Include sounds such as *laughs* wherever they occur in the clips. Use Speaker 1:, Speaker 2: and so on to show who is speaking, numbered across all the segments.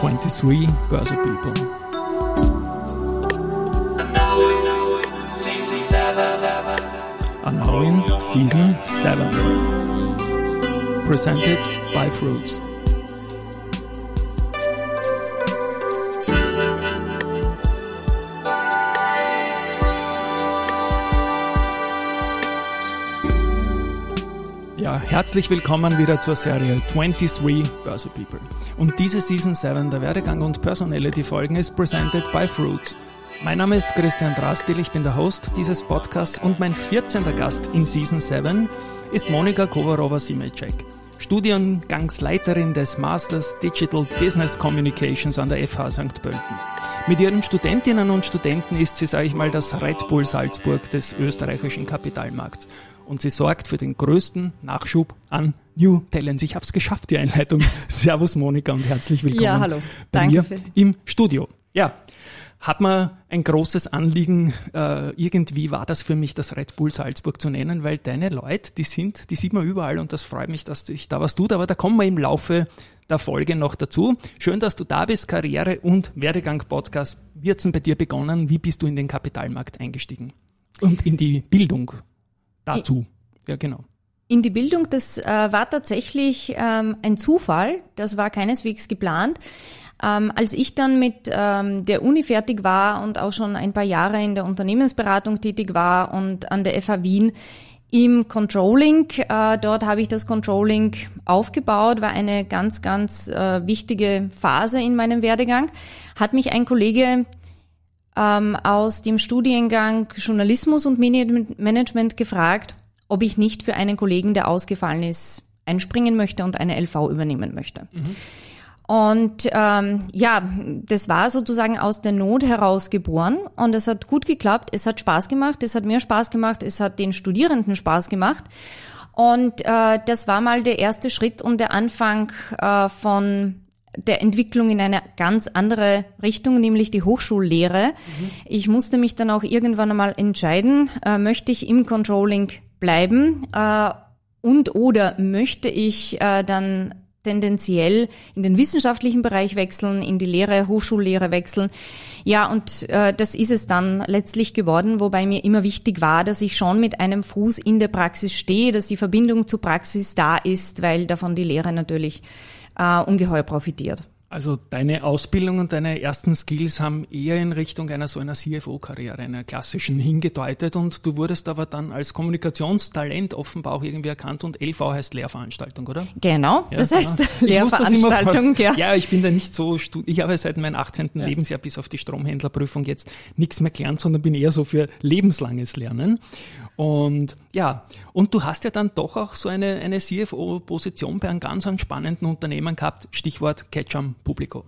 Speaker 1: 23 Börse People. Are now in season 7. Presented by Fruits. Herzlich willkommen wieder zur Serie 23 Börse People. Und diese Season 7 der Werdegang und Personality Folgen ist presented by Fruits. Mein Name ist Christian Drastil, ich bin der Host dieses Podcasts und mein 14. Gast in Season 7 ist Monika Kovarova-Simecek, Studiengangsleiterin des Masters Digital Business Communications an der FH St. Pölten. Mit ihren Studentinnen und Studenten ist sie, sage ich mal, das Red Bull Salzburg des österreichischen Kapitalmarkts und sie sorgt für den größten Nachschub an New Talents. Ich habe es geschafft, die Einleitung. *laughs* Servus Monika und herzlich willkommen
Speaker 2: ja, hallo.
Speaker 1: bei
Speaker 2: Danke
Speaker 1: mir
Speaker 2: für
Speaker 1: im Studio. Ja, hat man ein großes Anliegen, äh, irgendwie war das für mich, das Red Bull Salzburg zu nennen, weil deine Leute, die sind, die sieht man überall und das freut mich, dass sich da was tut, aber da kommen wir im Laufe der Folge noch dazu. Schön, dass du da bist. Karriere und Werdegang Podcast. Wie hat's denn bei dir begonnen? Wie bist du in den Kapitalmarkt eingestiegen? Und in die Bildung dazu. Ja, genau.
Speaker 2: In die Bildung, das äh, war tatsächlich ähm, ein Zufall. Das war keineswegs geplant. Ähm, als ich dann mit ähm, der Uni fertig war und auch schon ein paar Jahre in der Unternehmensberatung tätig war und an der FH Wien im Controlling, äh, dort habe ich das Controlling aufgebaut, war eine ganz, ganz äh, wichtige Phase in meinem Werdegang, hat mich ein Kollege ähm, aus dem Studiengang Journalismus und Medienmanagement gefragt, ob ich nicht für einen Kollegen, der ausgefallen ist, einspringen möchte und eine LV übernehmen möchte. Mhm. Und ähm, ja, das war sozusagen aus der Not heraus geboren und es hat gut geklappt, es hat Spaß gemacht, es hat mir Spaß gemacht, es hat den Studierenden Spaß gemacht. Und äh, das war mal der erste Schritt und der Anfang äh, von der Entwicklung in eine ganz andere Richtung, nämlich die Hochschullehre. Mhm. Ich musste mich dann auch irgendwann einmal entscheiden, äh, möchte ich im Controlling bleiben äh, und oder möchte ich äh, dann tendenziell in den wissenschaftlichen Bereich wechseln, in die Lehre, Hochschullehre wechseln. Ja, und äh, das ist es dann letztlich geworden, wobei mir immer wichtig war, dass ich schon mit einem Fuß in der Praxis stehe, dass die Verbindung zur Praxis da ist, weil davon die Lehre natürlich äh, ungeheuer profitiert.
Speaker 1: Also deine Ausbildung und deine ersten Skills haben eher in Richtung einer so einer CFO-Karriere, einer klassischen hingedeutet und du wurdest aber dann als Kommunikationstalent offenbar auch irgendwie erkannt und LV heißt Lehrveranstaltung, oder?
Speaker 2: Genau, ja, das heißt genau. Lehrveranstaltung,
Speaker 1: ja. Ja, ich bin da nicht so, ich habe seit meinem 18. Ja. Lebensjahr bis auf die Stromhändlerprüfung jetzt nichts mehr gelernt, sondern bin eher so für lebenslanges Lernen. Und ja, und du hast ja dann doch auch so eine, eine CFO-Position bei einem ganz spannenden Unternehmen gehabt, Stichwort Ketchum Publico.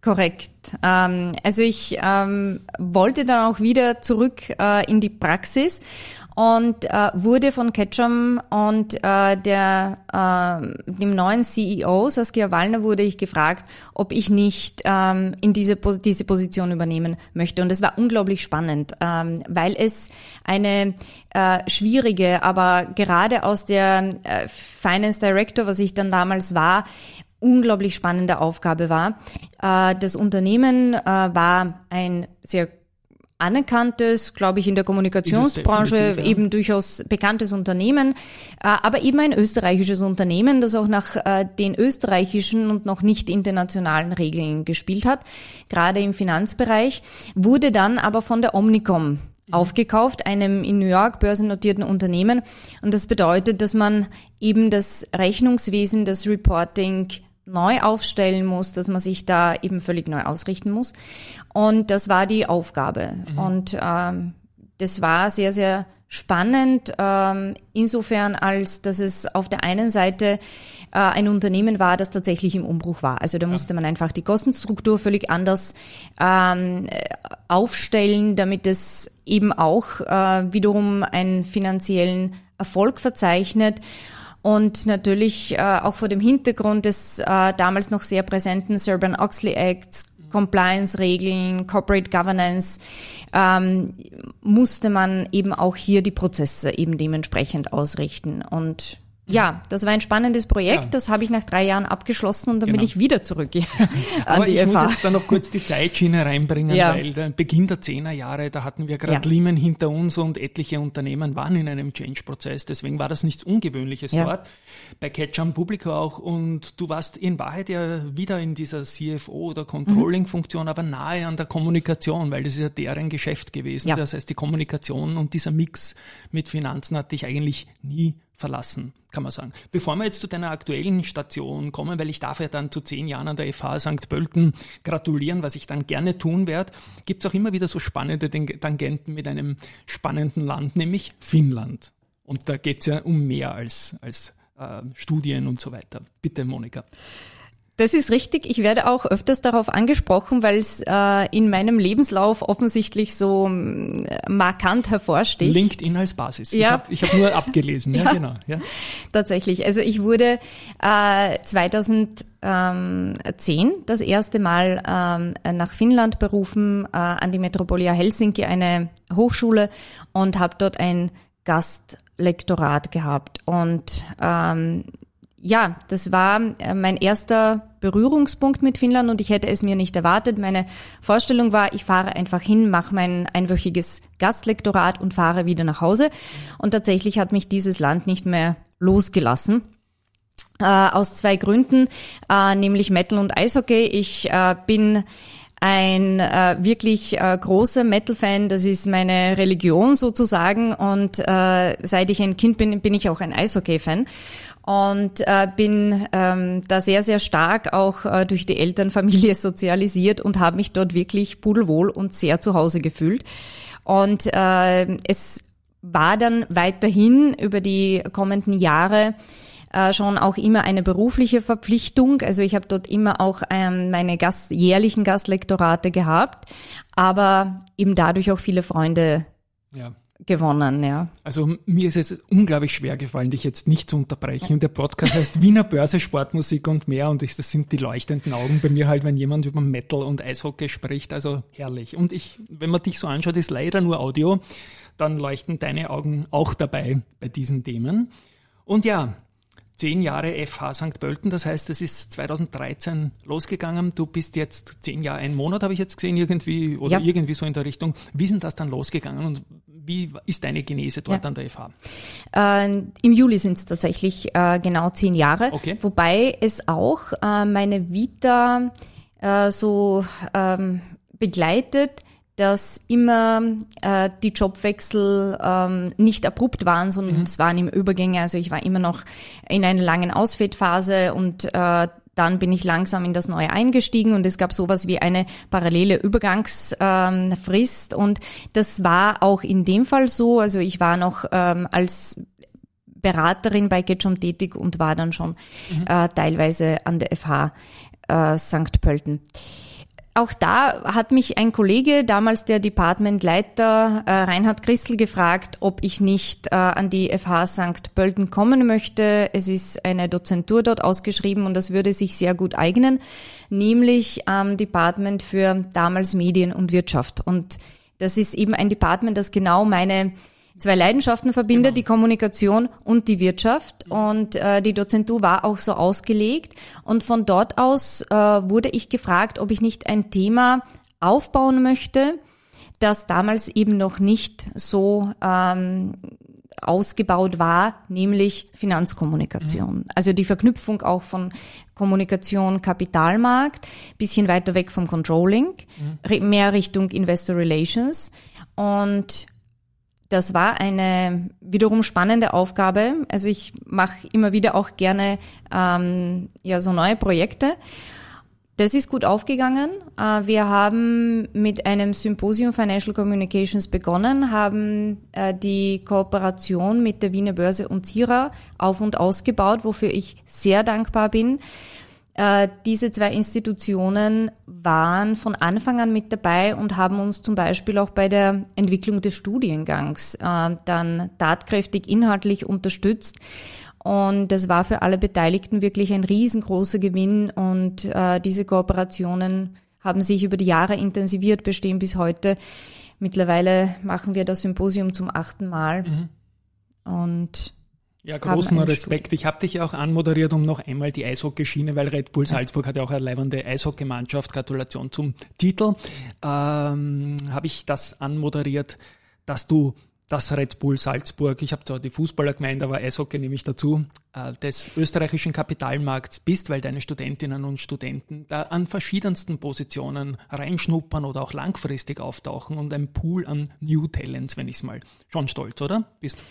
Speaker 2: Korrekt. Ähm, also ich ähm, wollte dann auch wieder zurück äh, in die Praxis und äh, wurde von Ketchum und äh, der äh, dem neuen CEO Saskia Wallner wurde ich gefragt, ob ich nicht ähm, in diese diese Position übernehmen möchte und es war unglaublich spannend, ähm, weil es eine äh, schwierige, aber gerade aus der äh, Finance Director, was ich dann damals war, unglaublich spannende Aufgabe war. Äh, das Unternehmen äh, war ein sehr anerkanntes, glaube ich, in der Kommunikationsbranche ja. eben durchaus bekanntes Unternehmen, äh, aber eben ein österreichisches Unternehmen, das auch nach äh, den österreichischen und noch nicht internationalen Regeln gespielt hat, gerade im Finanzbereich, wurde dann aber von der Omnicom mhm. aufgekauft, einem in New York börsennotierten Unternehmen. Und das bedeutet, dass man eben das Rechnungswesen, das Reporting neu aufstellen muss, dass man sich da eben völlig neu ausrichten muss. Und das war die Aufgabe. Mhm. Und ähm, das war sehr, sehr spannend, ähm, insofern als dass es auf der einen Seite äh, ein Unternehmen war, das tatsächlich im Umbruch war. Also da ja. musste man einfach die Kostenstruktur völlig anders ähm, aufstellen, damit es eben auch äh, wiederum einen finanziellen Erfolg verzeichnet. Und natürlich äh, auch vor dem Hintergrund des äh, damals noch sehr präsenten Serban-Oxley Acts, Compliance-Regeln, Corporate Governance, ähm, musste man eben auch hier die Prozesse eben dementsprechend ausrichten. Und ja, das war ein spannendes Projekt. Ja. Das habe ich nach drei Jahren abgeschlossen und dann genau. bin ich wieder zurück *laughs* an
Speaker 1: Aber die ich FH. muss jetzt da noch kurz die Zeitschiene reinbringen, ja. weil der Beginn der Zehnerjahre, da hatten wir gerade ja. Lehman hinter uns und etliche Unternehmen waren in einem Change-Prozess. Deswegen war das nichts Ungewöhnliches ja. dort. Bei Ketchum Publico auch. Und du warst in Wahrheit ja wieder in dieser CFO- oder Controlling-Funktion, mhm. aber nahe an der Kommunikation, weil das ist ja deren Geschäft gewesen. Das heißt, die Kommunikation und dieser Mix mit Finanzen hat dich eigentlich nie verlassen, kann man sagen. Bevor wir jetzt zu deiner aktuellen Station kommen, weil ich darf ja dann zu zehn Jahren an der FH St. Pölten gratulieren, was ich dann gerne tun werde, gibt es auch immer wieder so spannende Tangenten mit einem spannenden Land, nämlich Finnland. Und da geht es ja um mehr als, als äh, Studien und so weiter. Bitte, Monika.
Speaker 2: Das ist richtig. Ich werde auch öfters darauf angesprochen, weil es äh, in meinem Lebenslauf offensichtlich so äh, markant hervorsticht.
Speaker 1: LinkedIn als Basis. Ja. Ich habe hab nur abgelesen. *laughs* ja, ja, genau. Ja.
Speaker 2: Tatsächlich. Also ich wurde äh, 2010 das erste Mal ähm, nach Finnland berufen, äh, an die Metropolia Helsinki, eine Hochschule, und habe dort ein Gastlektorat gehabt. Und ähm, ja, das war äh, mein erster Berührungspunkt mit Finnland und ich hätte es mir nicht erwartet. Meine Vorstellung war, ich fahre einfach hin, mache mein einwöchiges Gastlektorat und fahre wieder nach Hause. Und tatsächlich hat mich dieses Land nicht mehr losgelassen. Äh, aus zwei Gründen, äh, nämlich Metal und Eishockey. Ich bin ein äh, wirklich äh, großer Metal-Fan. Das ist meine Religion sozusagen. Und äh, seit ich ein Kind bin, bin ich auch ein Eishockey-Fan und äh, bin ähm, da sehr, sehr stark auch äh, durch die Elternfamilie *laughs* sozialisiert und habe mich dort wirklich pudelwohl und sehr zu Hause gefühlt. Und äh, es war dann weiterhin über die kommenden Jahre äh, schon auch immer eine berufliche Verpflichtung. Also ich habe dort immer auch ähm, meine Gast, jährlichen Gastlektorate gehabt, aber eben dadurch auch viele Freunde ja gewonnen, ja.
Speaker 1: Also mir ist es unglaublich schwer gefallen, dich jetzt nicht zu unterbrechen. Der Podcast heißt Wiener Börse, Sportmusik und mehr und das sind die leuchtenden Augen bei mir halt, wenn jemand über Metal und Eishockey spricht. Also herrlich. Und ich, wenn man dich so anschaut, ist leider nur Audio, dann leuchten deine Augen auch dabei bei diesen Themen. Und ja, zehn Jahre FH St. Pölten, das heißt, es ist 2013 losgegangen. Du bist jetzt zehn Jahre, ein Monat habe ich jetzt gesehen, irgendwie oder ja. irgendwie so in der Richtung. Wie sind das dann losgegangen und wie ist deine Genese dort ja. an der FH?
Speaker 2: Äh, Im Juli sind es tatsächlich äh, genau zehn Jahre, okay. wobei es auch äh, meine Vita äh, so ähm, begleitet dass immer äh, die Jobwechsel ähm, nicht abrupt waren, sondern mhm. es waren immer Übergänge. Also ich war immer noch in einer langen Ausfehlphase und äh, dann bin ich langsam in das Neue eingestiegen und es gab sowas wie eine parallele Übergangsfrist ähm, und das war auch in dem Fall so. Also ich war noch ähm, als Beraterin bei Getschum tätig und war dann schon mhm. äh, teilweise an der FH äh, St. Pölten auch da hat mich ein Kollege, damals der Departmentleiter äh, Reinhard Christel, gefragt, ob ich nicht äh, an die FH St. Pölten kommen möchte. Es ist eine Dozentur dort ausgeschrieben und das würde sich sehr gut eignen, nämlich am Department für damals Medien und Wirtschaft. Und das ist eben ein Department, das genau meine zwei Leidenschaften verbindet, genau. die Kommunikation und die Wirtschaft. Und äh, die Dozentur war auch so ausgelegt. Und von dort aus äh, wurde ich gefragt, ob ich nicht ein Thema aufbauen möchte, das damals eben noch nicht so ähm, ausgebaut war, nämlich Finanzkommunikation. Mhm. Also die Verknüpfung auch von Kommunikation, Kapitalmarkt, bisschen weiter weg vom Controlling, mhm. mehr Richtung Investor Relations. Und das war eine wiederum spannende Aufgabe. Also ich mache immer wieder auch gerne ähm, ja so neue Projekte. Das ist gut aufgegangen. Äh, wir haben mit einem Symposium Financial Communications begonnen, haben äh, die Kooperation mit der Wiener Börse und Zira auf und ausgebaut, wofür ich sehr dankbar bin. Äh, diese zwei Institutionen waren von Anfang an mit dabei und haben uns zum Beispiel auch bei der Entwicklung des Studiengangs äh, dann tatkräftig inhaltlich unterstützt. Und das war für alle Beteiligten wirklich ein riesengroßer Gewinn und äh, diese Kooperationen haben sich über die Jahre intensiviert, bestehen bis heute. Mittlerweile machen wir das Symposium zum achten Mal. Mhm. Und
Speaker 1: Ja, großen Respekt. Ich habe dich ja auch anmoderiert um noch einmal die Eishockeyschiene, weil Red Bull Salzburg hat ja auch eine leibende Eishockeymannschaft. Gratulation zum Titel. Ähm, habe ich das anmoderiert, dass du das Red Bull Salzburg, ich habe zwar die Fußballer gemeint, aber Eishockey nehme ich dazu, äh, des österreichischen Kapitalmarkts bist, weil deine Studentinnen und Studenten da an verschiedensten Positionen reinschnuppern oder auch langfristig auftauchen und ein Pool an New Talents, wenn ich es mal schon stolz, oder? Bist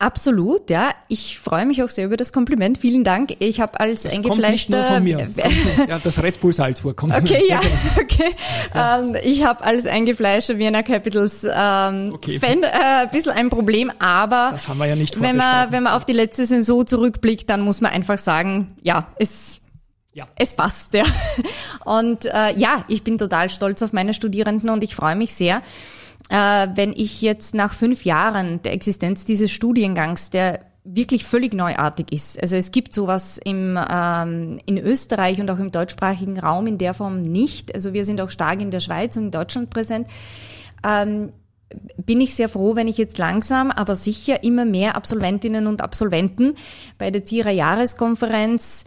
Speaker 2: Absolut, ja. Ich freue mich auch sehr über das Kompliment. Vielen Dank. Ich habe als das eingefleischter
Speaker 1: kommt nicht nur von mir. *laughs* ja, das Red Bull Salzburg kommt.
Speaker 2: Okay, *laughs* ja, okay. Ja. Ähm, ich habe als eingefleischter Vienna Capitals ähm, okay. Fan äh, ein bisschen ein Problem, aber
Speaker 1: das haben wir ja nicht
Speaker 2: wenn man wenn man auf die letzte Saison zurückblickt, dann muss man einfach sagen, ja, es ja. Es passt, ja. *laughs* Und äh, ja, ich bin total stolz auf meine Studierenden und ich freue mich sehr, wenn ich jetzt nach fünf Jahren der Existenz dieses Studiengangs, der wirklich völlig neuartig ist. Also es gibt sowas im, ähm, in Österreich und auch im deutschsprachigen Raum in der Form nicht. Also wir sind auch stark in der Schweiz und in Deutschland präsent. Ähm, bin ich sehr froh, wenn ich jetzt langsam, aber sicher immer mehr Absolventinnen und Absolventen bei der ZIRA Jahreskonferenz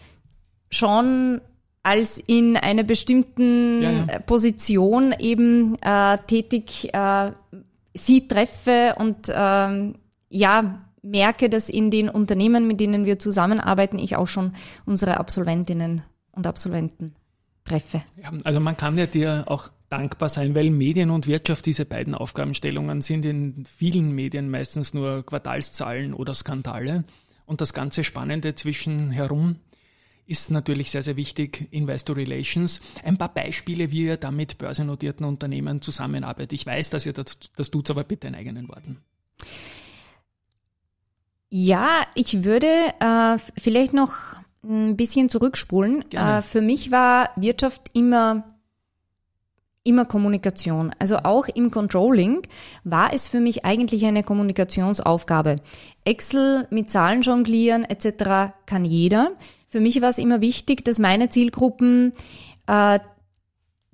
Speaker 2: schon als in einer bestimmten ja, ja. Position eben äh, tätig äh, sie treffe und ähm, ja merke, dass in den Unternehmen, mit denen wir zusammenarbeiten, ich auch schon unsere Absolventinnen und Absolventen treffe.
Speaker 1: Ja, also man kann ja dir auch dankbar sein, weil Medien und Wirtschaft, diese beiden Aufgabenstellungen sind in vielen Medien meistens nur Quartalszahlen oder Skandale. Und das ganze Spannende zwischen herum ist natürlich sehr, sehr wichtig, Investor Relations. Ein paar Beispiele, wie ihr da mit börsennotierten Unternehmen zusammenarbeitet. Ich weiß, dass ihr das, das tut, aber bitte in eigenen Worten.
Speaker 2: Ja, ich würde äh, vielleicht noch ein bisschen zurückspulen. Äh, für mich war Wirtschaft immer immer Kommunikation. Also auch im Controlling war es für mich eigentlich eine Kommunikationsaufgabe. Excel mit Zahlen jonglieren etc. kann jeder. Für mich war es immer wichtig, dass meine Zielgruppen äh,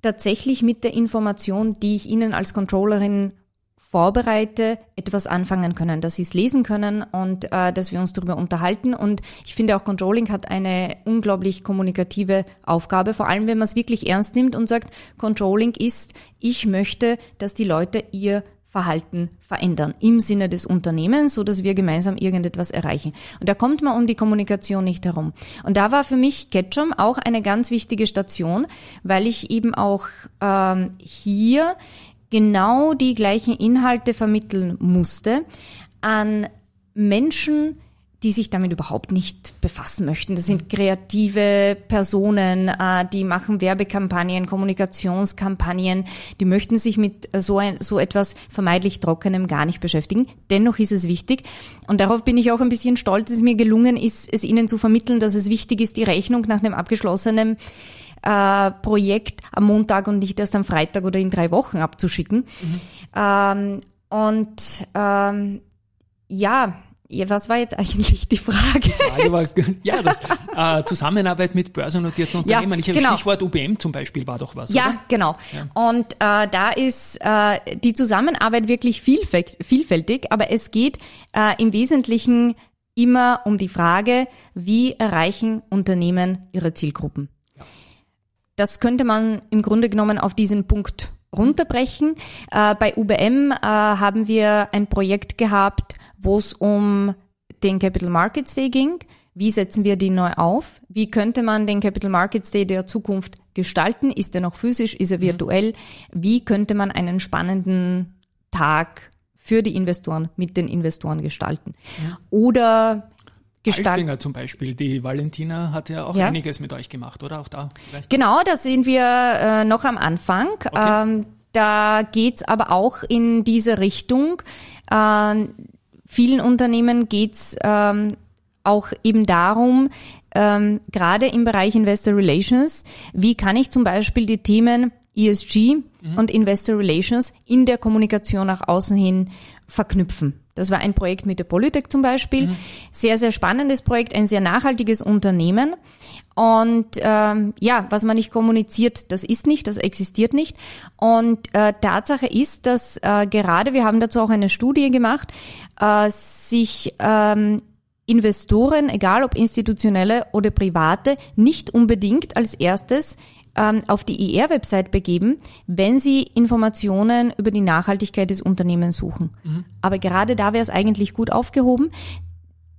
Speaker 2: tatsächlich mit der Information, die ich ihnen als Controllerin vorbereite, etwas anfangen können, dass sie es lesen können und äh, dass wir uns darüber unterhalten. Und ich finde auch Controlling hat eine unglaublich kommunikative Aufgabe, vor allem wenn man es wirklich ernst nimmt und sagt, Controlling ist, ich möchte, dass die Leute ihr Verhalten verändern im Sinne des Unternehmens, so dass wir gemeinsam irgendetwas erreichen. Und da kommt man um die Kommunikation nicht herum. Und da war für mich Ketchum auch eine ganz wichtige Station, weil ich eben auch ähm, hier genau die gleichen Inhalte vermitteln musste an Menschen, die sich damit überhaupt nicht befassen möchten. Das sind kreative Personen, äh, die machen Werbekampagnen, Kommunikationskampagnen, die möchten sich mit so, ein, so etwas vermeidlich Trockenem gar nicht beschäftigen. Dennoch ist es wichtig und darauf bin ich auch ein bisschen stolz, dass es mir gelungen ist, es ihnen zu vermitteln, dass es wichtig ist, die Rechnung nach einem abgeschlossenen äh, Projekt am Montag und nicht erst am Freitag oder in drei Wochen abzuschicken. Mhm. Ähm, und ähm, ja, ja, was war jetzt eigentlich die Frage? Die Frage war, *laughs*
Speaker 1: ja, das, äh, Zusammenarbeit mit börsennotierten Unternehmen. Ja, ich habe genau. Stichwort UBM zum Beispiel war doch was.
Speaker 2: Ja, oder? genau. Ja. Und äh, da ist äh, die Zusammenarbeit wirklich vielfältig, aber es geht äh, im Wesentlichen immer um die Frage, wie erreichen Unternehmen ihre Zielgruppen. Ja. Das könnte man im Grunde genommen auf diesen Punkt runterbrechen. Äh, bei UBM äh, haben wir ein Projekt gehabt, wo es um den Capital Markets Day ging. Wie setzen wir die neu auf? Wie könnte man den Capital Markets Day der Zukunft gestalten? Ist er noch physisch? Ist er mhm. virtuell? Wie könnte man einen spannenden Tag für die Investoren mit den Investoren gestalten? Oder
Speaker 1: gestalten. zum Beispiel. Die Valentina hat ja auch ja. einiges mit euch gemacht, oder? Auch da?
Speaker 2: Vielleicht? Genau, da sind wir äh, noch am Anfang. Okay. Ähm, da geht's aber auch in diese Richtung. Ähm, vielen Unternehmen geht's ähm, auch eben darum, ähm, gerade im Bereich Investor Relations, wie kann ich zum Beispiel die Themen ESG mhm. und Investor Relations in der Kommunikation nach außen hin verknüpfen. Das war ein Projekt mit der Polytech zum Beispiel. Mhm. Sehr, sehr spannendes Projekt, ein sehr nachhaltiges Unternehmen. Und ähm, ja, was man nicht kommuniziert, das ist nicht, das existiert nicht. Und äh, Tatsache ist, dass äh, gerade, wir haben dazu auch eine Studie gemacht, äh, sich ähm, Investoren, egal ob institutionelle oder private, nicht unbedingt als erstes ähm, auf die IR-Website begeben, wenn sie Informationen über die Nachhaltigkeit des Unternehmens suchen. Mhm. Aber gerade da wäre es eigentlich gut aufgehoben.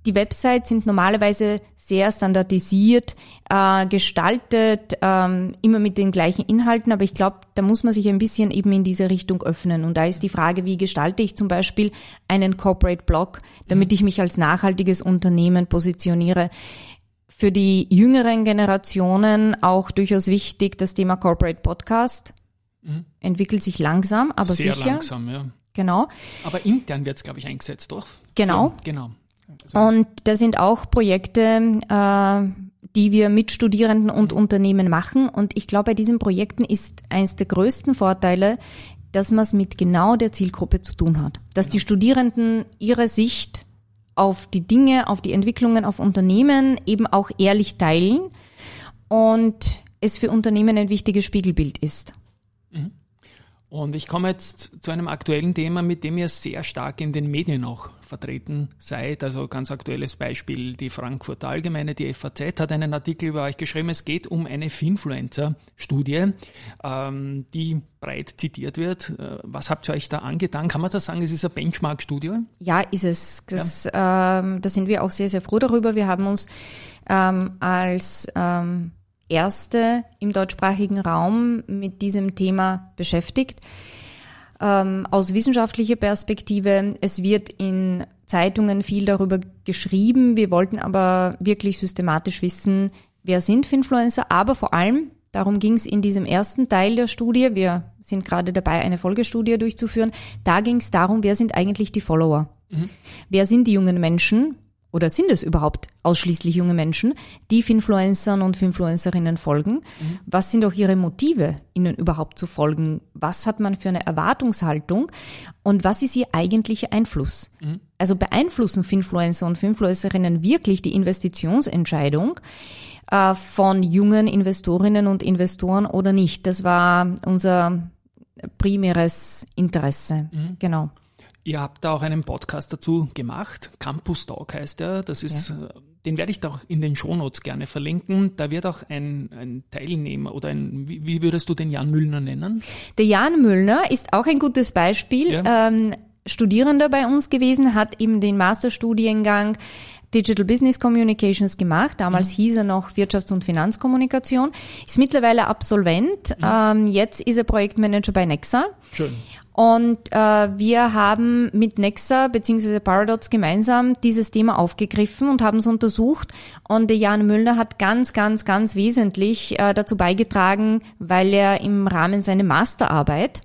Speaker 2: Die Websites sind normalerweise sehr standardisiert äh, gestaltet, ähm, immer mit den gleichen Inhalten, aber ich glaube, da muss man sich ein bisschen eben in diese Richtung öffnen. Und da ist die Frage, wie gestalte ich zum Beispiel einen Corporate Blog, damit mhm. ich mich als nachhaltiges Unternehmen positioniere für die jüngeren Generationen auch durchaus wichtig, das Thema Corporate Podcast. Mhm. Entwickelt sich langsam, aber
Speaker 1: Sehr
Speaker 2: sicher.
Speaker 1: langsam, ja.
Speaker 2: Genau.
Speaker 1: Aber intern wird es, glaube ich, eingesetzt, doch?
Speaker 2: Genau.
Speaker 1: Für, genau.
Speaker 2: Also. Und da sind auch Projekte, äh, die wir mit Studierenden und Unternehmen machen. Und ich glaube, bei diesen Projekten ist eines der größten Vorteile, dass man es mit genau der Zielgruppe zu tun hat. Dass genau. die Studierenden ihre Sicht auf die Dinge, auf die Entwicklungen, auf Unternehmen eben auch ehrlich teilen und es für Unternehmen ein wichtiges Spiegelbild ist.
Speaker 1: Mhm. Und ich komme jetzt zu einem aktuellen Thema, mit dem ihr sehr stark in den Medien auch vertreten seid. Also ganz aktuelles Beispiel, die Frankfurter Allgemeine, die FAZ hat einen Artikel über euch geschrieben. Es geht um eine Finfluencer-Studie, ähm, die breit zitiert wird. Äh, was habt ihr euch da angetan? Kann man das sagen, es ist eine Benchmark-Studie?
Speaker 2: Ja, ist es. Das, ja. ähm, da sind wir auch sehr, sehr froh darüber. Wir haben uns ähm, als ähm, erste im deutschsprachigen Raum mit diesem Thema beschäftigt. Ähm, aus wissenschaftlicher Perspektive, es wird in Zeitungen viel darüber geschrieben. Wir wollten aber wirklich systematisch wissen, wer sind Influencer, aber vor allem, darum ging es in diesem ersten Teil der Studie, wir sind gerade dabei, eine Folgestudie durchzuführen, da ging es darum, wer sind eigentlich die Follower? Mhm. Wer sind die jungen Menschen? Oder sind es überhaupt ausschließlich junge Menschen, die Finfluencern und Finfluencerinnen folgen? Mhm. Was sind auch ihre Motive, ihnen überhaupt zu folgen? Was hat man für eine Erwartungshaltung? Und was ist ihr eigentlicher Einfluss? Mhm. Also beeinflussen Finfluencer und Finfluencerinnen wirklich die Investitionsentscheidung äh, von jungen Investorinnen und Investoren oder nicht? Das war unser primäres Interesse. Mhm. Genau.
Speaker 1: Ihr habt da auch einen Podcast dazu gemacht. Campus Talk heißt er. Das ist, ja. Äh, den werde ich da auch in den Shownotes gerne verlinken. Da wird auch ein, ein Teilnehmer oder ein, wie, wie, würdest du den Jan Müllner nennen?
Speaker 2: Der Jan Müllner ist auch ein gutes Beispiel. Ja. Ähm, Studierender bei uns gewesen, hat eben den Masterstudiengang Digital Business Communications gemacht. Damals mhm. hieß er noch Wirtschafts- und Finanzkommunikation. Ist mittlerweile Absolvent. Mhm. Ähm, jetzt ist er Projektmanager bei Nexa.
Speaker 1: Schön.
Speaker 2: Und äh, wir haben mit Nexa bzw. Paradox gemeinsam dieses Thema aufgegriffen und haben es untersucht. Und der Jan Müllner hat ganz, ganz, ganz wesentlich äh, dazu beigetragen, weil er im Rahmen seiner Masterarbeit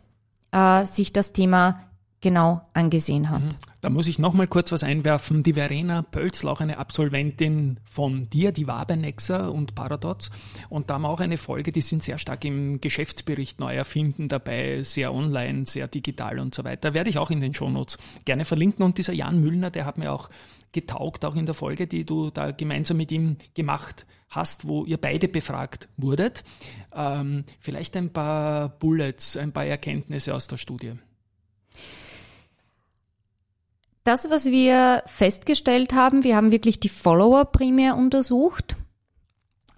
Speaker 2: äh, sich das Thema genau angesehen hat. Mhm.
Speaker 1: Da muss ich noch mal kurz was einwerfen. Die Verena Pölzl, auch eine Absolventin von dir, die war bei Nexa und Paradox. Und da haben wir auch eine Folge, die sind sehr stark im Geschäftsbericht neu erfinden dabei, sehr online, sehr digital und so weiter. Werde ich auch in den Shownotes gerne verlinken. Und dieser Jan Müllner, der hat mir auch getaugt, auch in der Folge, die du da gemeinsam mit ihm gemacht hast, wo ihr beide befragt wurdet. Ähm, vielleicht ein paar Bullets, ein paar Erkenntnisse aus der Studie.
Speaker 2: Das, was wir festgestellt haben, wir haben wirklich die Follower primär untersucht.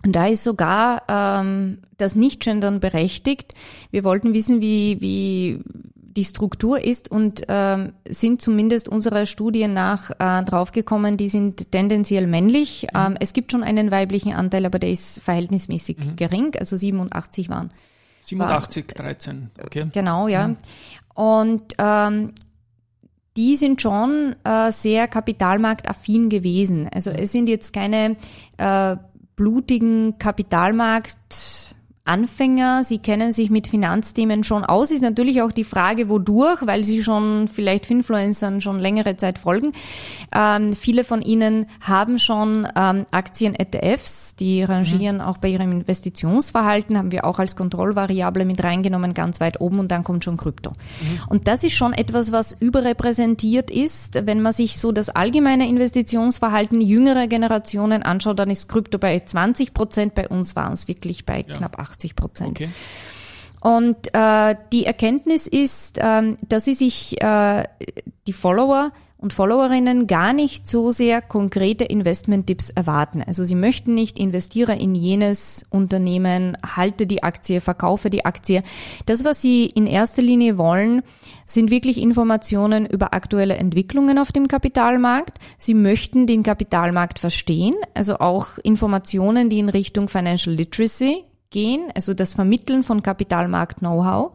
Speaker 2: Und da ist sogar ähm, das Nicht-Gendern berechtigt. Wir wollten wissen, wie, wie die Struktur ist und ähm, sind zumindest unserer Studien nach äh, draufgekommen, die sind tendenziell männlich. Mhm. Ähm, es gibt schon einen weiblichen Anteil, aber der ist verhältnismäßig mhm. gering, also 87 waren.
Speaker 1: 87, war, 13, okay.
Speaker 2: Genau, ja. Mhm. Und ähm, die sind schon äh, sehr kapitalmarktaffin gewesen. Also es sind jetzt keine äh, blutigen Kapitalmarkt Anfänger, sie kennen sich mit Finanzthemen schon aus. Ist natürlich auch die Frage, wodurch, weil sie schon vielleicht Influencern schon längere Zeit folgen. Ähm, viele von ihnen haben schon ähm, Aktien-ETFs, die rangieren mhm. auch bei ihrem Investitionsverhalten, haben wir auch als Kontrollvariable mit reingenommen, ganz weit oben und dann kommt schon Krypto. Mhm. Und das ist schon etwas, was überrepräsentiert ist. Wenn man sich so das allgemeine Investitionsverhalten jüngerer Generationen anschaut, dann ist Krypto bei 20 Prozent, bei uns waren es wirklich bei ja. knapp 80 80 Prozent. Okay. Und äh, die Erkenntnis ist, ähm, dass sie sich, äh, die Follower und Followerinnen gar nicht so sehr konkrete Investment-Tipps erwarten. Also sie möchten nicht investiere in jenes Unternehmen, halte die Aktie, verkaufe die Aktie. Das, was sie in erster Linie wollen, sind wirklich Informationen über aktuelle Entwicklungen auf dem Kapitalmarkt. Sie möchten den Kapitalmarkt verstehen, also auch Informationen, die in Richtung Financial Literacy gehen, also das Vermitteln von Kapitalmarkt-Know-how.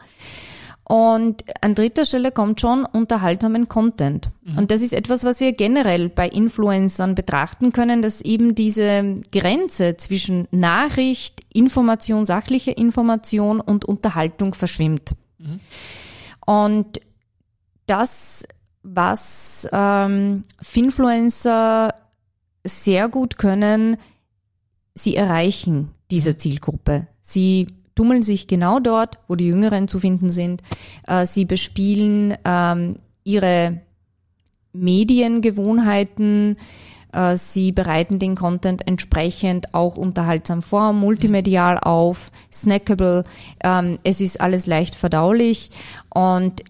Speaker 2: Und an dritter Stelle kommt schon unterhaltsamen Content. Mhm. Und das ist etwas, was wir generell bei Influencern betrachten können, dass eben diese Grenze zwischen Nachricht, Information, sachliche Information und Unterhaltung verschwimmt. Mhm. Und das, was ähm, Finfluencer sehr gut können, sie erreichen diese Zielgruppe. Sie tummeln sich genau dort, wo die Jüngeren zu finden sind. Äh, sie bespielen ähm, ihre Mediengewohnheiten. Äh, sie bereiten den Content entsprechend auch unterhaltsam vor, multimedial auf, snackable. Ähm, es ist alles leicht verdaulich und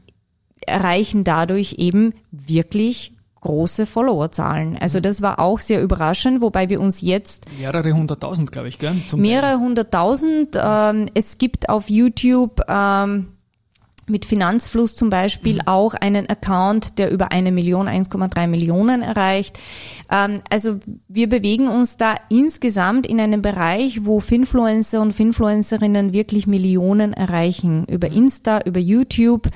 Speaker 2: erreichen dadurch eben wirklich große Followerzahlen. Also das war auch sehr überraschend, wobei wir uns jetzt
Speaker 1: mehrere hunderttausend, glaube ich, gell?
Speaker 2: Zum mehrere hunderttausend. Ähm, es gibt auf YouTube ähm, mit Finanzfluss zum Beispiel mhm. auch einen Account, der über eine Million, 1,3 Millionen erreicht. Ähm, also wir bewegen uns da insgesamt in einem Bereich, wo Finfluencer und Finfluencerinnen wirklich Millionen erreichen. Über mhm. Insta, über YouTube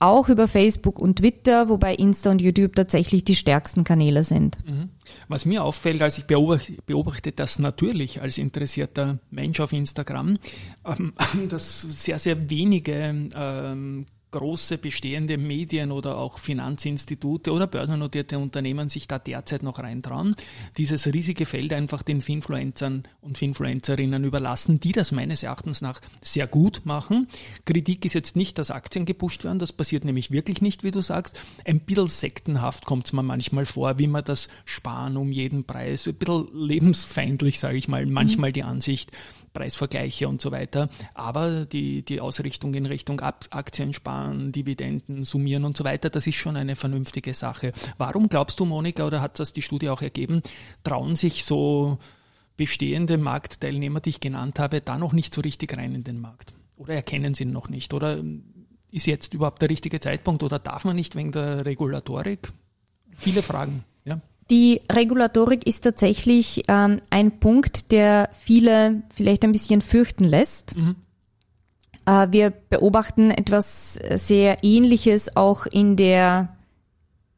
Speaker 2: auch über Facebook und Twitter, wobei Insta und YouTube tatsächlich die stärksten Kanäle sind. Mhm.
Speaker 1: Was mir auffällt, als ich beobachte, beobachte das natürlich als interessierter Mensch auf Instagram, ähm, *laughs* dass sehr, sehr wenige ähm, große bestehende Medien oder auch Finanzinstitute oder börsennotierte Unternehmen sich da derzeit noch reintrauen, dieses riesige Feld einfach den Finfluencern und Finfluencerinnen überlassen, die das meines Erachtens nach sehr gut machen. Kritik ist jetzt nicht, dass Aktien gepusht werden, das passiert nämlich wirklich nicht, wie du sagst. Ein bisschen sektenhaft kommt es mir manchmal vor, wie man das Sparen um jeden Preis, ein bisschen lebensfeindlich, sage ich mal, manchmal die Ansicht, Preisvergleiche und so weiter. Aber die, die Ausrichtung in Richtung Aktien sparen, Dividenden summieren und so weiter, das ist schon eine vernünftige Sache. Warum glaubst du, Monika, oder hat das die Studie auch ergeben, trauen sich so bestehende Marktteilnehmer, die ich genannt habe, da noch nicht so richtig rein in den Markt? Oder erkennen sie ihn noch nicht? Oder ist jetzt überhaupt der richtige Zeitpunkt oder darf man nicht wegen der Regulatorik? Viele Fragen.
Speaker 2: Die Regulatorik ist tatsächlich ähm, ein Punkt, der viele vielleicht ein bisschen fürchten lässt. Mhm. Äh, wir beobachten etwas sehr Ähnliches auch in der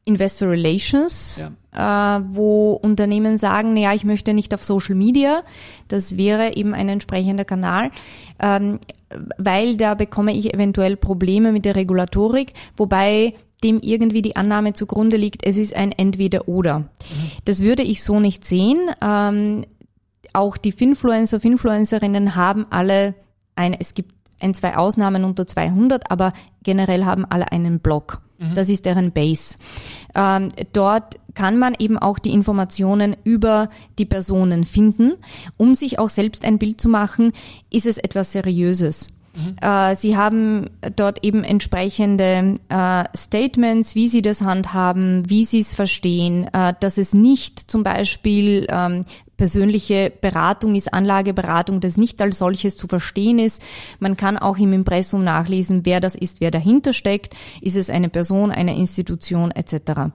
Speaker 2: Investor Relations, ja. äh, wo Unternehmen sagen, ja, ich möchte nicht auf Social Media. Das wäre eben ein entsprechender Kanal, ähm, weil da bekomme ich eventuell Probleme mit der Regulatorik, wobei dem irgendwie die Annahme zugrunde liegt, es ist ein Entweder-Oder. Mhm. Das würde ich so nicht sehen. Ähm, auch die Finfluencer, Finfluencerinnen haben alle ein, es gibt ein, zwei Ausnahmen unter 200, aber generell haben alle einen Blog. Mhm. Das ist deren Base. Ähm, dort kann man eben auch die Informationen über die Personen finden. Um sich auch selbst ein Bild zu machen, ist es etwas Seriöses. Mhm. Äh, sie haben dort eben entsprechende äh, Statements, wie sie das handhaben, wie sie es verstehen, äh, dass es nicht zum Beispiel ähm, persönliche Beratung ist, Anlageberatung, das nicht als solches zu verstehen ist. Man kann auch im Impressum nachlesen, wer das ist, wer dahinter steckt. Ist es eine Person, eine Institution etc.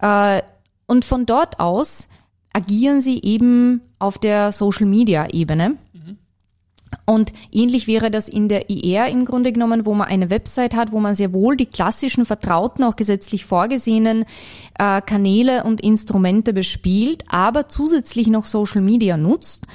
Speaker 2: Äh, und von dort aus agieren sie eben auf der Social-Media-Ebene. Und ähnlich wäre das in der IR im Grunde genommen, wo man eine Website hat, wo man sehr wohl die klassischen vertrauten, auch gesetzlich vorgesehenen äh, Kanäle und Instrumente bespielt, aber zusätzlich noch Social Media nutzt,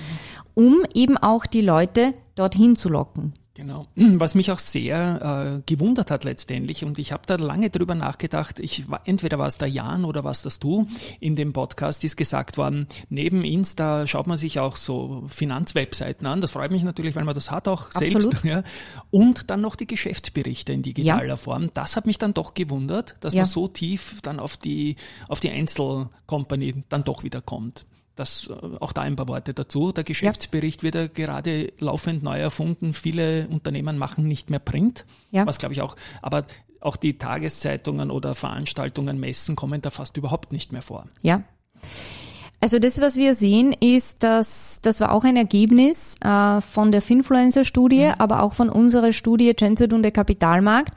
Speaker 2: um eben auch die Leute dorthin zu locken.
Speaker 1: Genau. *clears throat* Was mich auch sehr äh, gewundert hat letztendlich, und ich habe da lange drüber nachgedacht, ich war, entweder war es der Jan oder was das du, in dem Podcast ist gesagt worden, neben Insta schaut man sich auch so Finanzwebseiten an. Das freut mich natürlich, weil man das hat auch Absolut. selbst. *laughs* Ja. Und dann noch die Geschäftsberichte in digitaler ja. Form. Das hat mich dann doch gewundert, dass ja. man so tief dann auf die, auf die Einzelcompany dann doch wieder kommt. Das, äh, auch da ein paar Worte dazu. Der Geschäftsbericht ja. wird ja gerade laufend neu erfunden. Viele Unternehmen machen nicht mehr Print, ja. was glaube ich auch, aber auch die Tageszeitungen oder Veranstaltungen, Messen kommen da fast überhaupt nicht mehr vor.
Speaker 2: Ja. Also das, was wir sehen, ist, dass das war auch ein Ergebnis äh, von der Finfluencer-Studie, mhm. aber auch von unserer Studie Genset und der Kapitalmarkt.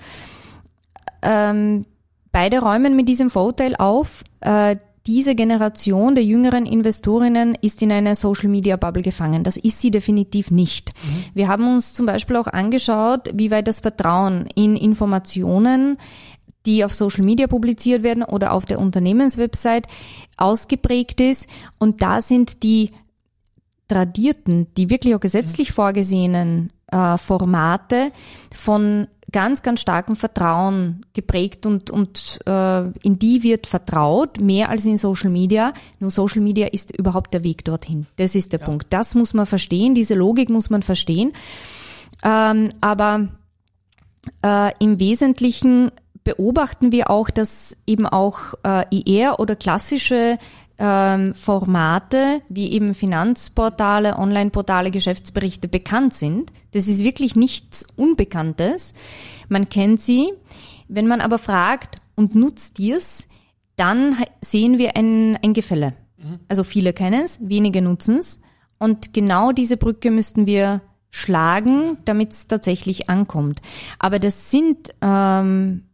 Speaker 2: Ähm, beide räumen mit diesem Vorurteil auf, äh, diese Generation der jüngeren Investorinnen ist in einer Social Media Bubble gefangen. Das ist sie definitiv nicht. Mhm. Wir haben uns zum Beispiel auch angeschaut, wie weit das Vertrauen in Informationen die auf Social Media publiziert werden oder auf der Unternehmenswebsite ausgeprägt ist. Und da sind die tradierten, die wirklich auch gesetzlich mhm. vorgesehenen äh, Formate von ganz, ganz starkem Vertrauen geprägt und, und äh, in die wird vertraut, mehr als in Social Media. Nur Social Media ist überhaupt der Weg dorthin. Das ist der ja. Punkt. Das muss man verstehen, diese Logik muss man verstehen. Ähm, aber äh, im Wesentlichen beobachten wir auch, dass eben auch äh, IR oder klassische ähm, Formate wie eben Finanzportale, Online-Portale, Geschäftsberichte bekannt sind. Das ist wirklich nichts Unbekanntes. Man kennt sie. Wenn man aber fragt und nutzt dies, dann sehen wir ein, ein Gefälle. Mhm. Also viele kennen es, wenige nutzen es. Und genau diese Brücke müssten wir schlagen, damit es tatsächlich ankommt. Aber das sind ähm,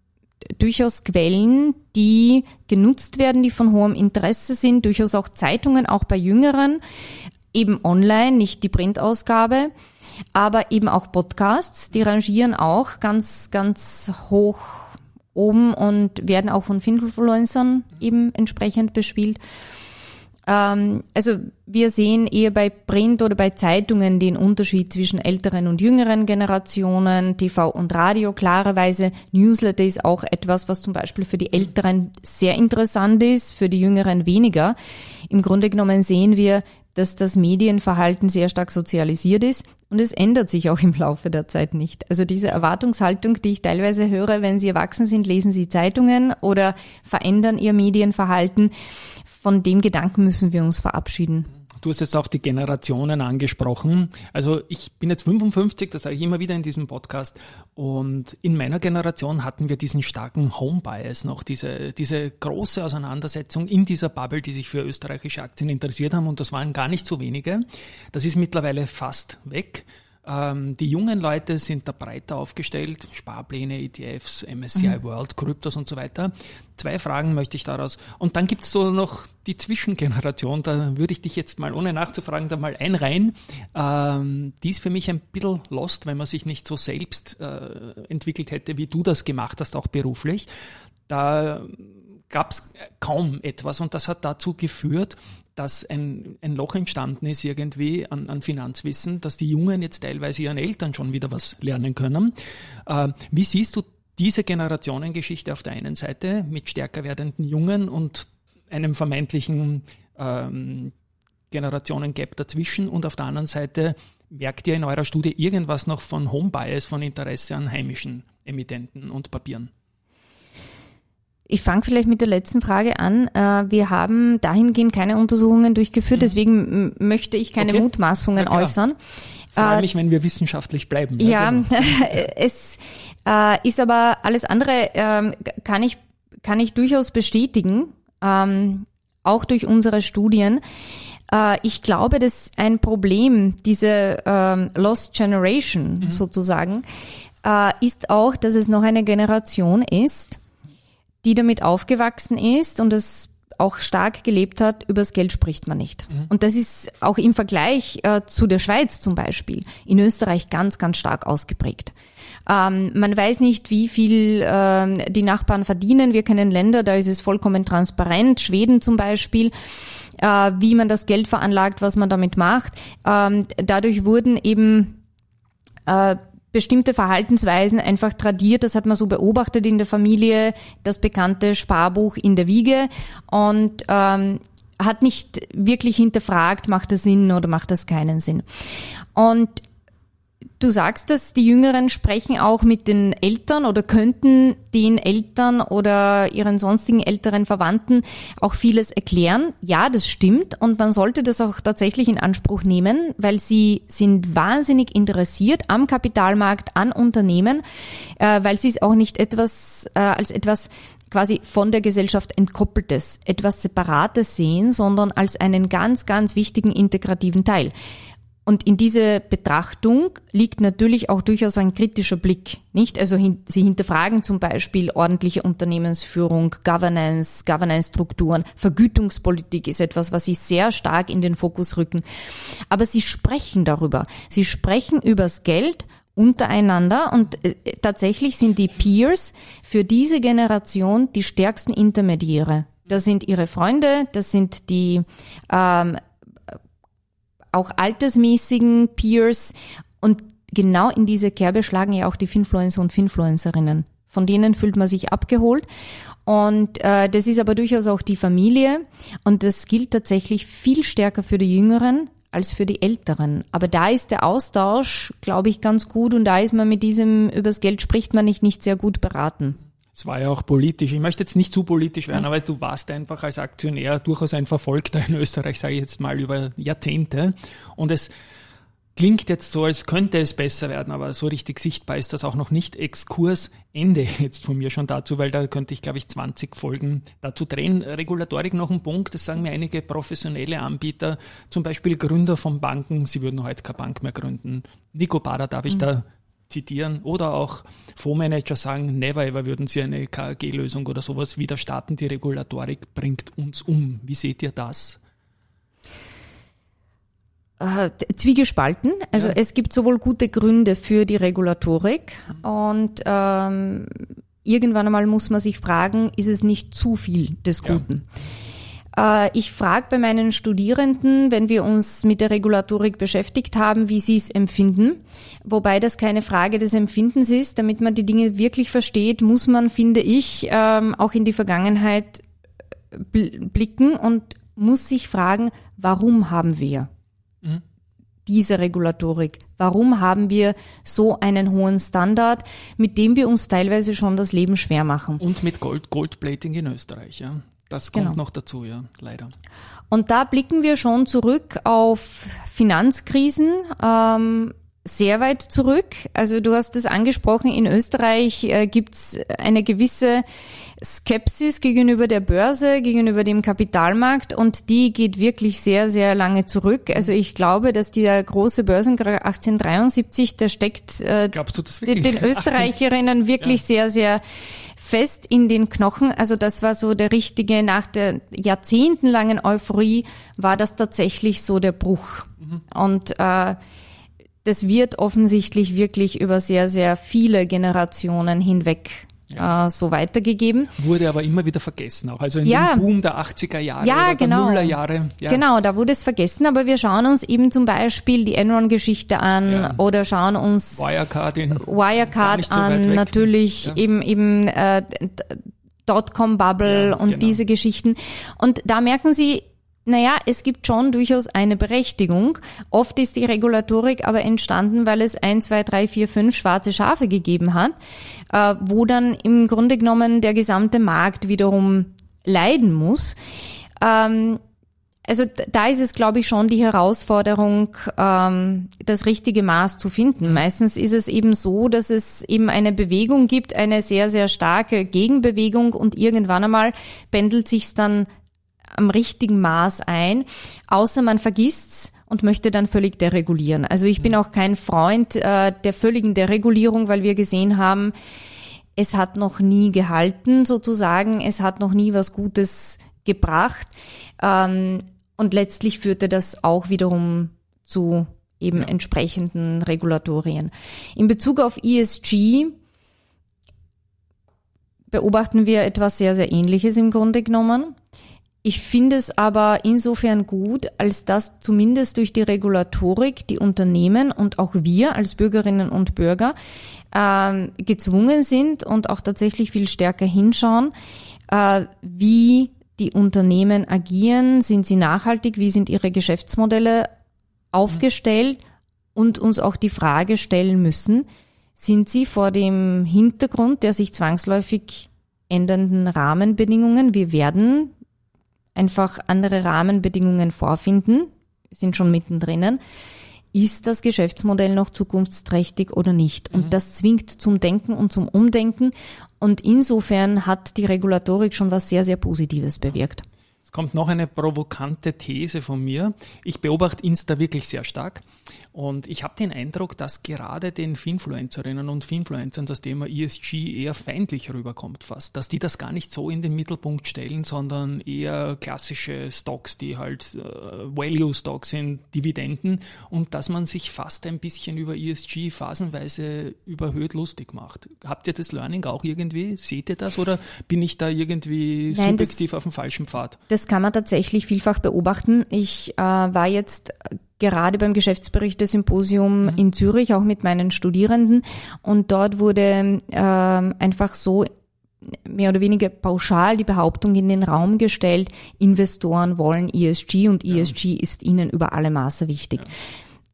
Speaker 2: durchaus Quellen, die genutzt werden, die von hohem Interesse sind, durchaus auch Zeitungen, auch bei Jüngeren, eben online, nicht die Printausgabe, aber eben auch Podcasts, die rangieren auch ganz, ganz hoch oben und werden auch von Finfluencern eben entsprechend bespielt. Ähm, also wir sehen eher bei Print oder bei Zeitungen den Unterschied zwischen älteren und jüngeren Generationen, TV und Radio. Klarerweise Newsletter ist auch etwas, was zum Beispiel für die Älteren sehr interessant ist, für die Jüngeren weniger. Im Grunde genommen sehen wir, dass das Medienverhalten sehr stark sozialisiert ist und es ändert sich auch im Laufe der Zeit nicht. Also diese Erwartungshaltung, die ich teilweise höre, wenn Sie erwachsen sind, lesen Sie Zeitungen oder verändern Ihr Medienverhalten, von dem Gedanken müssen wir uns verabschieden.
Speaker 1: Du hast jetzt auch die Generationen angesprochen. Also ich bin jetzt 55, das sage ich immer wieder in diesem Podcast. Und in meiner Generation hatten wir diesen starken Home-Bias noch, diese, diese große Auseinandersetzung in dieser Bubble, die sich für österreichische Aktien interessiert haben. Und das waren gar nicht so wenige. Das ist mittlerweile fast weg. Ähm, die jungen Leute sind da breiter aufgestellt, Sparpläne, ETFs, MSCI mhm. World, Kryptos und so weiter. Zwei Fragen möchte ich daraus. Und dann gibt es so noch die Zwischengeneration, da würde ich dich jetzt mal, ohne nachzufragen, da mal einreihen. Ähm, die ist für mich ein bisschen lost, wenn man sich nicht so selbst äh, entwickelt hätte, wie du das gemacht hast, auch beruflich. Da gab es kaum etwas und das hat dazu geführt, dass ein, ein Loch entstanden ist irgendwie an, an Finanzwissen, dass die Jungen jetzt teilweise ihren Eltern schon wieder was lernen können. Äh, wie siehst du diese Generationengeschichte auf der einen Seite mit stärker werdenden Jungen und einem vermeintlichen ähm, Generationengap dazwischen und auf der anderen Seite merkt ihr in eurer Studie irgendwas noch von Home Bias, von Interesse an heimischen Emittenten und Papieren?
Speaker 2: Ich fange vielleicht mit der letzten Frage an. Äh, wir haben dahingehend keine Untersuchungen durchgeführt, mhm. deswegen möchte ich keine okay. Mutmaßungen äußern.
Speaker 1: Ich freue äh, mich, wenn wir wissenschaftlich bleiben.
Speaker 2: Ja, ja genau. *laughs* es äh, ist aber alles andere, ähm, kann, ich, kann ich durchaus bestätigen, ähm, auch durch unsere Studien. Ich glaube, dass ein Problem, diese ähm, Lost Generation mhm. sozusagen, ist auch, dass es noch eine Generation ist, die damit aufgewachsen ist und es auch stark gelebt hat, übers Geld spricht man nicht. Mhm. Und das ist auch im Vergleich äh, zu der Schweiz zum Beispiel in Österreich ganz, ganz stark ausgeprägt. Ähm, man weiß nicht, wie viel äh, die Nachbarn verdienen. Wir kennen Länder, da ist es vollkommen transparent. Schweden zum Beispiel äh, wie man das Geld veranlagt, was man damit macht. Ähm, dadurch wurden eben äh, bestimmte Verhaltensweisen einfach tradiert. Das hat man so beobachtet in der Familie, das bekannte Sparbuch in der Wiege und ähm, hat nicht wirklich hinterfragt, macht das Sinn oder macht das keinen Sinn. Und Du sagst dass die Jüngeren sprechen auch mit den Eltern oder könnten den Eltern oder ihren sonstigen älteren Verwandten auch vieles erklären. Ja, das stimmt und man sollte das auch tatsächlich in Anspruch nehmen, weil sie sind wahnsinnig interessiert am Kapitalmarkt, an Unternehmen, äh, weil sie es auch nicht etwas äh, als etwas quasi von der Gesellschaft entkoppeltes, etwas Separates sehen, sondern als einen ganz, ganz wichtigen integrativen Teil. Und in diese Betrachtung liegt natürlich auch durchaus ein kritischer Blick, nicht? Also hin, sie hinterfragen zum Beispiel ordentliche Unternehmensführung, Governance, Governance-Strukturen, Vergütungspolitik ist etwas, was sie sehr stark in den Fokus rücken. Aber sie sprechen darüber. Sie sprechen übers Geld untereinander und äh, tatsächlich sind die Peers für diese Generation die stärksten Intermediäre. Das sind ihre Freunde, das sind die ähm, auch altersmäßigen Peers und genau in diese Kerbe schlagen ja auch die Finfluencer und Finfluencerinnen. Von denen fühlt man sich abgeholt. Und äh, das ist aber durchaus auch die Familie. Und das gilt tatsächlich viel stärker für die Jüngeren als für die Älteren. Aber da ist der Austausch, glaube ich, ganz gut und da ist man mit diesem, übers Geld spricht man nicht, nicht sehr gut beraten.
Speaker 1: Es war ja auch politisch. Ich möchte jetzt nicht zu politisch werden, aber du warst einfach als Aktionär durchaus ein Verfolgter in Österreich, sage ich jetzt mal, über Jahrzehnte. Und es klingt jetzt so, als könnte es besser werden, aber so richtig sichtbar ist das auch noch nicht. Exkurs Ende jetzt von mir schon dazu, weil da könnte ich, glaube ich, 20 Folgen dazu drehen. Regulatorik noch ein Punkt, das sagen mir einige professionelle Anbieter, zum Beispiel Gründer von Banken, sie würden heute keine Bank mehr gründen. Nico Bader darf ich mhm. da zitieren oder auch Fondsmanager sagen, never ever würden sie eine KAG-Lösung oder sowas wieder starten. Die Regulatorik bringt uns um. Wie seht ihr das?
Speaker 2: Äh, zwiegespalten. Also ja. es gibt sowohl gute Gründe für die Regulatorik und ähm, irgendwann einmal muss man sich fragen, ist es nicht zu viel des Guten? Ja. Äh, ich frage bei meinen Studierenden, wenn wir uns mit der Regulatorik beschäftigt haben, wie sie es empfinden. Wobei das keine Frage des Empfindens ist. Damit man die Dinge wirklich versteht, muss man, finde ich, ähm, auch in die Vergangenheit äh, blicken und muss sich fragen, warum haben wir mhm. diese Regulatorik? Warum haben wir so einen hohen Standard, mit dem wir uns teilweise schon das Leben schwer machen?
Speaker 1: Und mit Gold, Goldplating in Österreich, ja. Das kommt genau. noch dazu, ja, leider.
Speaker 2: Und da blicken wir schon zurück auf Finanzkrisen. Ähm, sehr weit zurück. Also du hast es angesprochen, in Österreich äh, gibt's eine gewisse Skepsis gegenüber der Börse, gegenüber dem Kapitalmarkt und die geht wirklich sehr, sehr lange zurück. Also ich glaube, dass der große Börsenkrach 1873, der steckt äh, den, den Österreicherinnen *laughs* wirklich ja. sehr, sehr fest in den Knochen. Also das war so der richtige, nach der jahrzehntelangen Euphorie war das tatsächlich so der Bruch. Mhm. Und äh, das wird offensichtlich wirklich über sehr, sehr viele Generationen hinweg ja. äh, so weitergegeben.
Speaker 1: Wurde aber immer wieder vergessen auch. Also in ja. dem Boom der 80er Jahre ja, oder genau. der Nullerjahre.
Speaker 2: Ja. Genau, da wurde es vergessen, aber wir schauen uns eben zum Beispiel die Enron-Geschichte an ja. oder schauen uns
Speaker 1: Wirecard, in,
Speaker 2: Wirecard so an, natürlich eben eben äh, Dotcom-Bubble und genau. diese Geschichten. Und da merken Sie, naja, es gibt schon durchaus eine Berechtigung. Oft ist die Regulatorik aber entstanden, weil es ein, zwei, drei, vier, fünf schwarze Schafe gegeben hat, äh, wo dann im Grunde genommen der gesamte Markt wiederum leiden muss. Ähm, also da ist es, glaube ich, schon die Herausforderung, ähm, das richtige Maß zu finden. Meistens ist es eben so, dass es eben eine Bewegung gibt, eine sehr, sehr starke Gegenbewegung und irgendwann einmal pendelt sich's dann am richtigen Maß ein, außer man vergisst's und möchte dann völlig deregulieren. Also ich bin auch kein Freund äh, der völligen Deregulierung, weil wir gesehen haben, es hat noch nie gehalten sozusagen, es hat noch nie was Gutes gebracht ähm, und letztlich führte das auch wiederum zu eben ja. entsprechenden Regulatorien. In Bezug auf ESG beobachten wir etwas sehr, sehr Ähnliches im Grunde genommen. Ich finde es aber insofern gut, als dass zumindest durch die Regulatorik die Unternehmen und auch wir als Bürgerinnen und Bürger äh, gezwungen sind und auch tatsächlich viel stärker hinschauen, äh, wie die Unternehmen agieren, sind sie nachhaltig, wie sind ihre Geschäftsmodelle aufgestellt? Und uns auch die Frage stellen müssen, sind sie vor dem Hintergrund der sich zwangsläufig ändernden Rahmenbedingungen, wir werden einfach andere Rahmenbedingungen vorfinden, sind schon mittendrin, ist das Geschäftsmodell noch zukunftsträchtig oder nicht? Und mhm. das zwingt zum Denken und zum Umdenken. Und insofern hat die Regulatorik schon was sehr, sehr Positives bewirkt
Speaker 1: kommt noch eine provokante These von mir. Ich beobachte Insta wirklich sehr stark und ich habe den Eindruck, dass gerade den Finfluencerinnen und Finfluencern das Thema ESG eher feindlich rüberkommt fast, dass die das gar nicht so in den Mittelpunkt stellen, sondern eher klassische Stocks, die halt äh, Value Stocks sind, Dividenden und dass man sich fast ein bisschen über ESG phasenweise überhöht lustig macht. Habt ihr das Learning auch irgendwie? Seht ihr das oder bin ich da irgendwie Nein, subjektiv das, auf dem falschen Pfad?
Speaker 2: Das kann man tatsächlich vielfach beobachten. Ich äh, war jetzt gerade beim Geschäftsberichte-Symposium mhm. in Zürich, auch mit meinen Studierenden. Und dort wurde äh, einfach so mehr oder weniger pauschal die Behauptung in den Raum gestellt, Investoren wollen ESG und ESG ja. ist ihnen über alle Maße wichtig. Ja.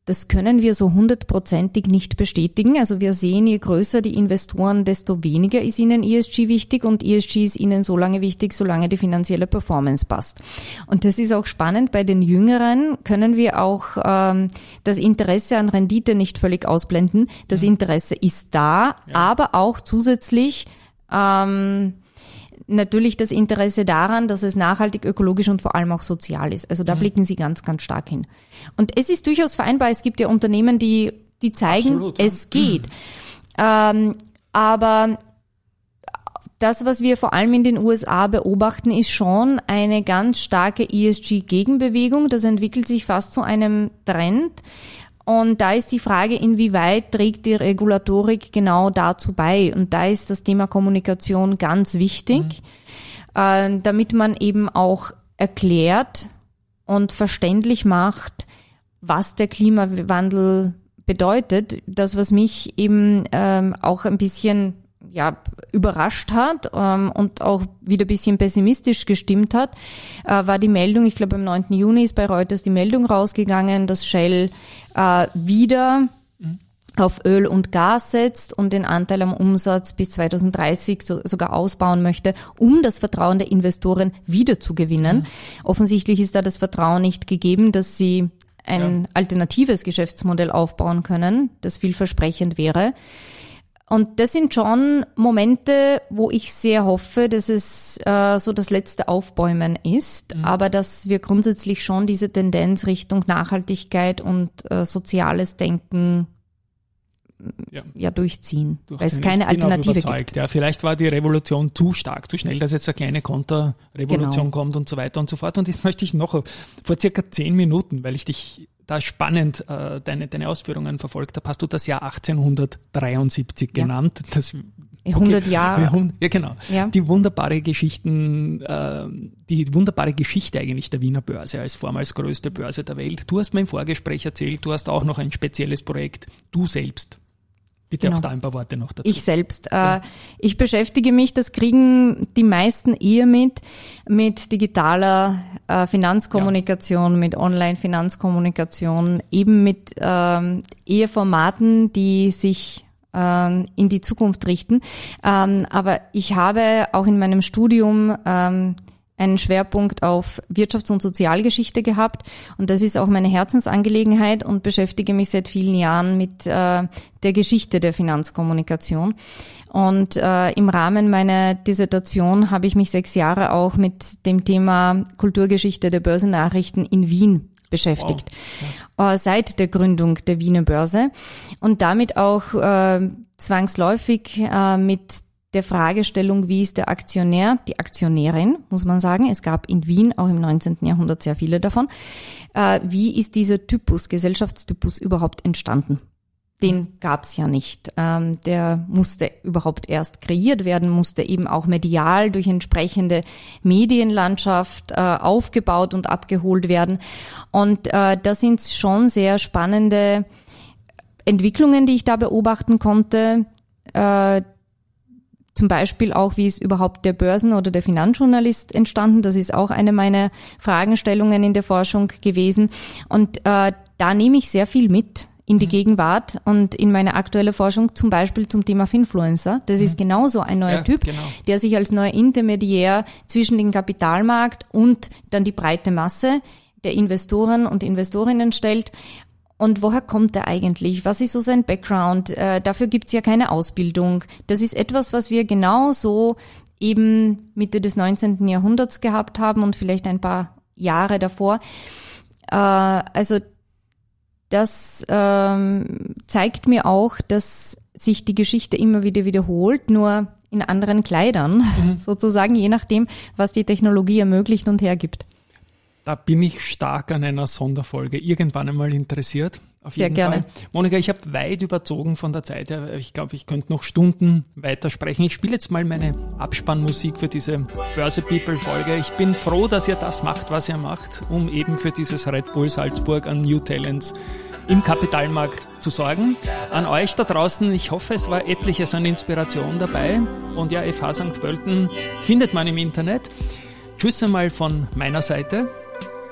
Speaker 2: Das können wir so hundertprozentig nicht bestätigen. Also wir sehen, je größer die Investoren, desto weniger ist ihnen ESG wichtig und ESG ist ihnen so lange wichtig, solange die finanzielle Performance passt. Und das ist auch spannend. Bei den Jüngeren können wir auch ähm, das Interesse an Rendite nicht völlig ausblenden. Das Interesse ist da, ja. aber auch zusätzlich ähm, natürlich das Interesse daran, dass es nachhaltig, ökologisch und vor allem auch sozial ist. Also da mhm. blicken Sie ganz, ganz stark hin. Und es ist durchaus vereinbar. Es gibt ja Unternehmen, die, die zeigen, Absolut, ja. es geht. Mhm. Ähm, aber das, was wir vor allem in den USA beobachten, ist schon eine ganz starke ESG-Gegenbewegung. Das entwickelt sich fast zu einem Trend. Und da ist die Frage, inwieweit trägt die Regulatorik genau dazu bei? Und da ist das Thema Kommunikation ganz wichtig, mhm. äh, damit man eben auch erklärt und verständlich macht, was der Klimawandel bedeutet. Das, was mich eben ähm, auch ein bisschen ja, überrascht hat ähm, und auch wieder ein bisschen pessimistisch gestimmt hat, äh, war die Meldung, ich glaube am 9. Juni ist bei Reuters die Meldung rausgegangen, dass Shell äh, wieder mhm. auf Öl und Gas setzt und den Anteil am Umsatz bis 2030 so, sogar ausbauen möchte, um das Vertrauen der Investoren wieder zu gewinnen. Mhm. Offensichtlich ist da das Vertrauen nicht gegeben, dass sie ein ja. alternatives Geschäftsmodell aufbauen können, das vielversprechend wäre. Und das sind schon Momente, wo ich sehr hoffe, dass es äh, so das letzte Aufbäumen ist, mhm. aber dass wir grundsätzlich schon diese Tendenz Richtung Nachhaltigkeit und äh, soziales Denken ja, ja durchziehen, Durch weil es keine Alternative gibt.
Speaker 1: Ja, vielleicht war die Revolution zu stark, zu schnell, dass jetzt eine kleine Konterrevolution genau. kommt und so weiter und so fort. Und das möchte ich noch vor circa zehn Minuten, weil ich dich da spannend äh, deine, deine Ausführungen verfolgt habe, hast du das Jahr 1873 ja. genannt. Das,
Speaker 2: okay, 100 Jahre.
Speaker 1: Ja, genau. Ja. Die wunderbare Geschichten, äh, die wunderbare Geschichte eigentlich der Wiener Börse als vormals größte Börse der Welt. Du hast mir im Vorgespräch erzählt, du hast auch noch ein spezielles Projekt, du selbst. Bitte genau. auch da ein paar Worte noch dazu.
Speaker 2: Ich selbst. Ja. Äh, ich beschäftige mich, das kriegen die meisten eher mit, mit digitaler äh, Finanzkommunikation, ja. mit Online-Finanzkommunikation, eben mit ähm, eher Formaten, die sich ähm, in die Zukunft richten. Ähm, aber ich habe auch in meinem Studium ähm, einen Schwerpunkt auf Wirtschafts- und Sozialgeschichte gehabt. Und das ist auch meine Herzensangelegenheit und beschäftige mich seit vielen Jahren mit äh, der Geschichte der Finanzkommunikation. Und äh, im Rahmen meiner Dissertation habe ich mich sechs Jahre auch mit dem Thema Kulturgeschichte der Börsennachrichten in Wien beschäftigt, wow. äh, seit der Gründung der Wiener Börse und damit auch äh, zwangsläufig äh, mit der Fragestellung, wie ist der Aktionär, die Aktionärin, muss man sagen. Es gab in Wien auch im 19. Jahrhundert sehr viele davon. Äh, wie ist dieser Typus, Gesellschaftstypus überhaupt entstanden? Den gab's ja nicht. Ähm, der musste überhaupt erst kreiert werden, musste eben auch medial durch entsprechende Medienlandschaft äh, aufgebaut und abgeholt werden. Und äh, da sind schon sehr spannende Entwicklungen, die ich da beobachten konnte zum Beispiel auch, wie ist überhaupt der Börsen- oder der Finanzjournalist entstanden? Das ist auch eine meiner Fragestellungen in der Forschung gewesen. Und äh, da nehme ich sehr viel mit in die mhm. Gegenwart und in meine aktuelle Forschung zum Beispiel zum Thema Finfluencer. Das mhm. ist genauso ein neuer ja, Typ, genau. der sich als neuer Intermediär zwischen den Kapitalmarkt und dann die breite Masse der Investoren und Investorinnen stellt. Und woher kommt er eigentlich? Was ist so sein Background? Äh, dafür gibt's ja keine Ausbildung. Das ist etwas, was wir genauso eben Mitte des 19. Jahrhunderts gehabt haben und vielleicht ein paar Jahre davor. Äh, also das ähm, zeigt mir auch, dass sich die Geschichte immer wieder wiederholt, nur in anderen Kleidern, mhm. *laughs* sozusagen, je nachdem, was die Technologie ermöglicht und hergibt.
Speaker 1: Da bin ich stark an einer Sonderfolge irgendwann einmal interessiert. Auf Sehr gerne. Fall. Monika, ich habe weit überzogen von der Zeit her. Ich glaube, ich könnte noch Stunden weitersprechen. Ich spiele jetzt mal meine Abspannmusik für diese Börse People Folge. Ich bin froh, dass ihr das macht, was ihr macht, um eben für dieses Red Bull Salzburg an New Talents im Kapitalmarkt zu sorgen. An euch da draußen, ich hoffe, es war etliches an Inspiration dabei. Und ja, FH St. Pölten findet man im Internet. Tschüss einmal von meiner Seite.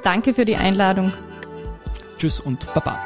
Speaker 2: Danke für die Einladung.
Speaker 1: Tschüss und Baba.